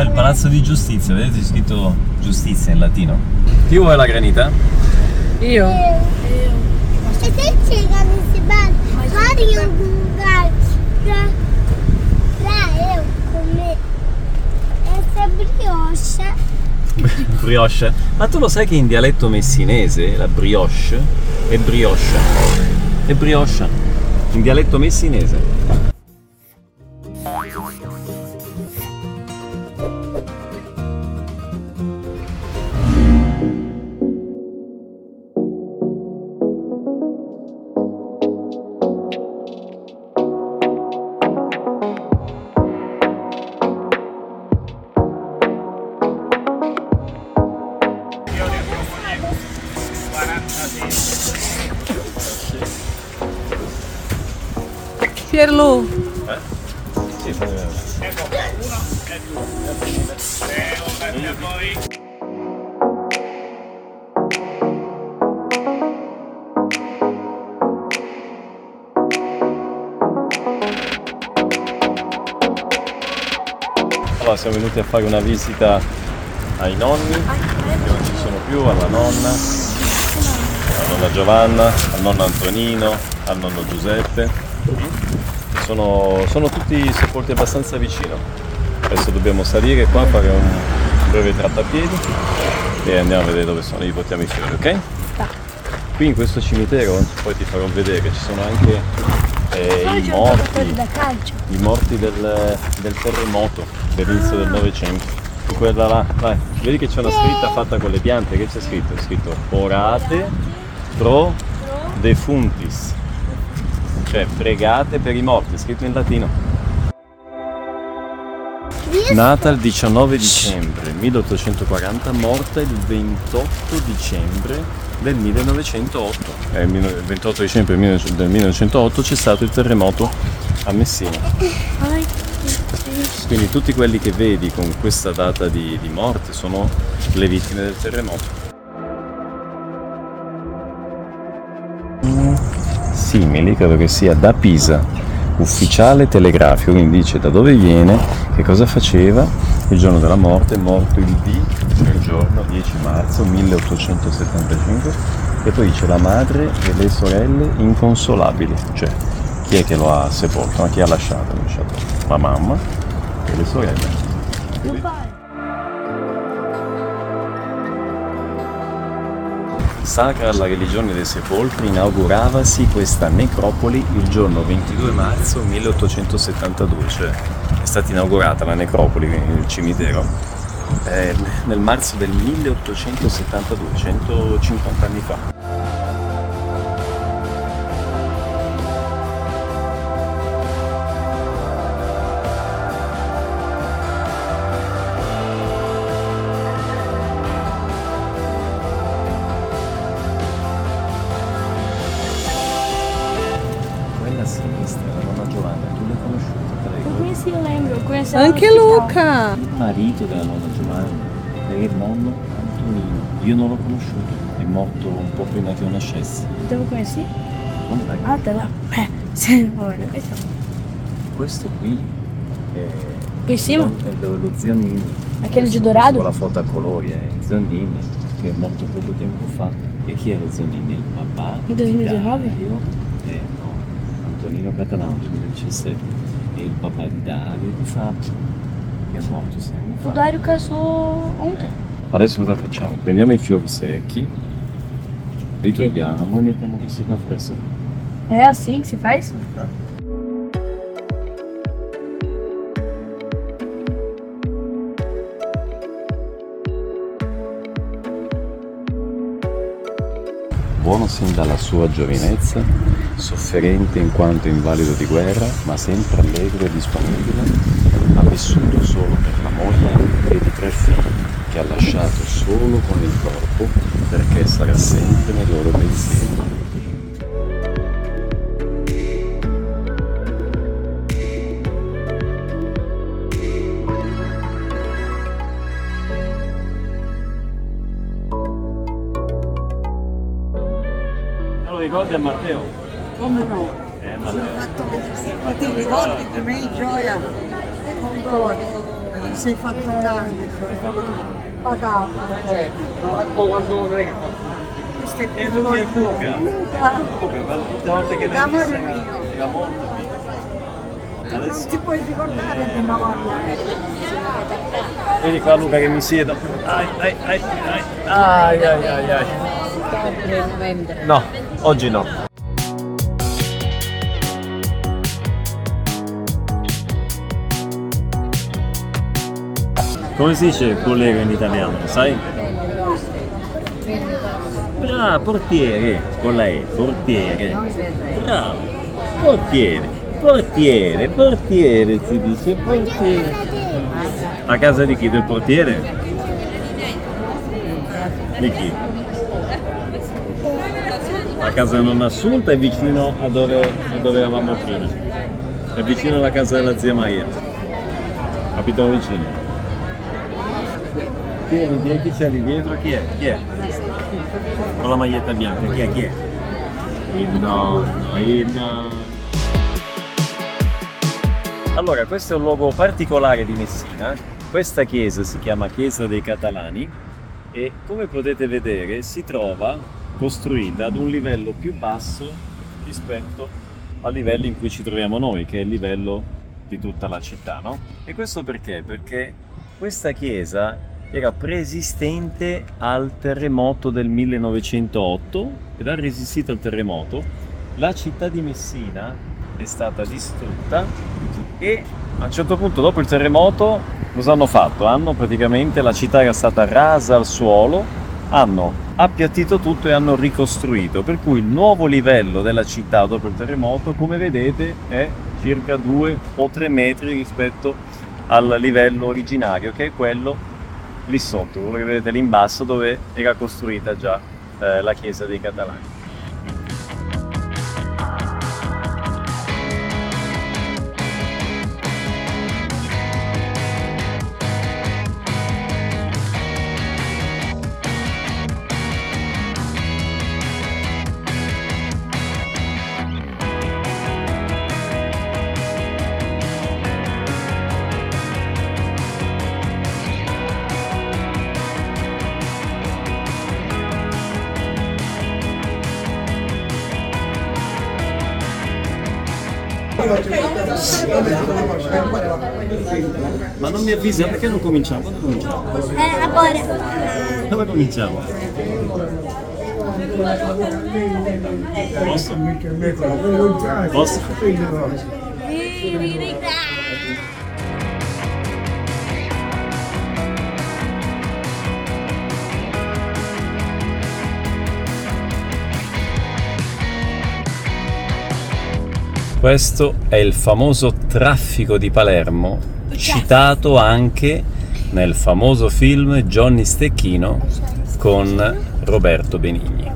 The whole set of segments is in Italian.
è il palazzo di giustizia, vedete scritto giustizia in latino. Chi vuole la granita? Io? E se pode em algum lugar pra, pra eu comer essa brioche? Brioche. Ma tu lo sai che in dialetto messinese la brioche è brioche. È brioche. In dialetto messinese. Pierlu, Sì, Allora siamo venuti a fare una visita ai nonni, che non ci sono più, alla nonna, alla nonna Giovanna, al nonno Antonino, al nonno Giuseppe. Sono, sono tutti sepolti abbastanza vicino. Adesso dobbiamo salire qua, fare un breve trattapiedi e andiamo a vedere dove sono, portiamo i fiori, ok? Qui in questo cimitero, poi ti farò vedere, ci sono anche eh, i morti, i morti del, del terremoto dell'inizio del Novecento. Su Quella là, vai, vedi che c'è una scritta fatta con le piante, che c'è scritto? È scritto orate pro defuntis, cioè pregate per i morti, è scritto in latino. Nata il 19 dicembre 1840, morta il 28 dicembre del 1908. Eh, il mille- il 28 dicembre del 19- del 1908 c'è stato il terremoto a Messina. Quindi tutti quelli che vedi con questa data di, di morte sono le vittime del terremoto. Simili, credo che sia da Pisa, ufficiale telegrafico, quindi dice da dove viene, che cosa faceva, il giorno della morte, morto il D, il giorno 10 marzo 1875, e poi dice la madre e le sorelle inconsolabili, cioè chi è che lo ha sepolto, ma chi ha lasciato? Ha lasciato la mamma e le sorelle. Sacra alla religione dei sepolcri inauguravasi questa necropoli il giorno 22 marzo 1872, cioè è stata inaugurata la necropoli, il cimitero, eh, nel marzo del 1872, 150 anni fa. Anche. Luca. Il marito della nonna Giovanna era il nonno Antonino. Io non l'ho conosciuto, è morto un po' prima che io nascessi. Conheci? Non dai. Ah, tá lá. É, sim, olha. Então, Questo qui è, Qui cima? è lo lo zio Nini. Aquele de Questo- dourado? Con la foto a colori, è zio Nini, che è morto poco tempo fa. E chi è lo zio Nini? Il papà? In 2019? di Dario? Eh no, Antonino Catalano, 2017. E il papà di Dario e di Fabio, che è morto sei anni O fa. Dário casou ontem. Adesso cosa facciamo? Prendiamo i fiori secchi, li togliamo e mettiamo questi qua freschi. É assim que se faz? Buono sin dalla sua giovinezza, sofferente in quanto invalido di guerra, ma sempre allegro e disponibile, ha vissuto solo per la moglie e i tre figli, che ha lasciato solo con il corpo perché sarà sempre nei loro pensieri. A Matteo? Come no? Eh, Matteo. Fatti i ricordi per me, gioia. Con dolore. sei fatto pagato. Questo è per noi. L'amore mio. Non ti puoi ricordare di mamma. Vedi qua Luca che mi siedo. Ai, ai, ai, ai, ai, ai, ai, ai. No, oggi no. Come si dice collega in italiano, sai? Bravo, portiere, con la E, portiere. Bravo, portiere, portiere, portiere si dice, portiere. A casa di chi? Del portiere? Di chi? A casa non assunta è vicino a dove, a dove eravamo prima. È vicino alla casa della zia Maria. Capito vicino? Chi è? Chi è? Chi c'è lì dietro? Chi è? Chi è? Con la maglietta bianca, chi è? Chi è? Il nonno, il nonno. Allora, questo è un luogo particolare di Messina. Questa chiesa si chiama Chiesa dei Catalani e come potete vedere si trova costruita ad un livello più basso rispetto al livello in cui ci troviamo noi, che è il livello di tutta la città, no? E questo perché? Perché questa chiesa era preesistente al terremoto del 1908 ed ha resistito al terremoto. La città di Messina è stata distrutta e a un certo punto dopo il terremoto cosa hanno fatto? Hanno praticamente la città era stata rasa al suolo, hanno appiattito tutto e hanno ricostruito, per cui il nuovo livello della città dopo il terremoto, come vedete, è circa 2 o 3 metri rispetto al livello originario, che è quello lì sotto, quello che vedete lì in basso dove era costruita già eh, la chiesa dei Catalani. Ma non mi avvisa perché non cominciamo? Quando cominciamo? Eh, agora. Dove cominciamo? Posso? Posso? Questo è il famoso traffico di Palermo, citato anche nel famoso film Johnny Stecchino con Roberto Benigni.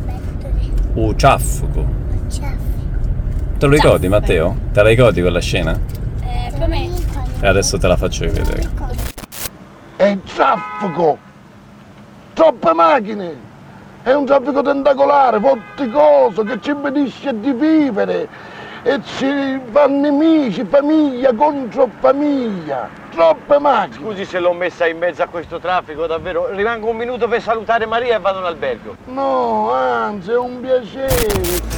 U traffico. Te lo ricordi Matteo? Te la ricordi quella scena? Eh, come? E adesso te la faccio rivedere. È il traffico! Troppe macchine! È un traffico tentacolare, vorticoso, che ci impedisce di vivere e ci fa nemici, famiglia contro famiglia. Troppe macchine! Scusi se l'ho messa in mezzo a questo traffico, davvero. Rimango un minuto per salutare Maria e vado in albergo. No, anzi, è un piacere.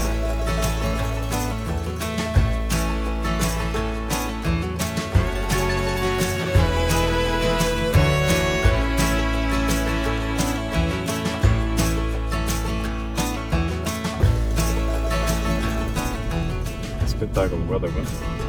weatherman.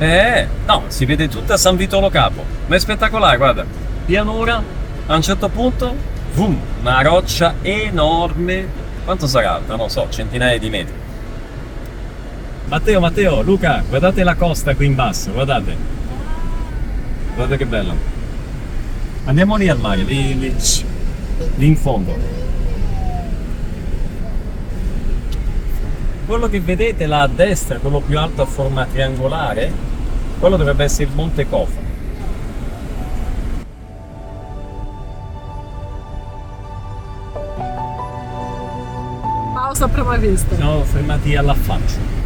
Eh, No, si vede tutta San Vitolo Capo. Ma è spettacolare, guarda. Pianura, a un certo punto, boom, una roccia enorme. Quanto sarà alta? Non so, centinaia di metri. Matteo, Matteo, Luca, guardate la costa qui in basso, guardate. Guardate che bello. Andiamo lì al mare, lì, lì, lì in fondo. Quello che vedete là a destra, quello più alto a forma triangolare, quello dovrebbe essere il Monte Cofa. Pausa prima vista. Siamo fermati all'affaccio.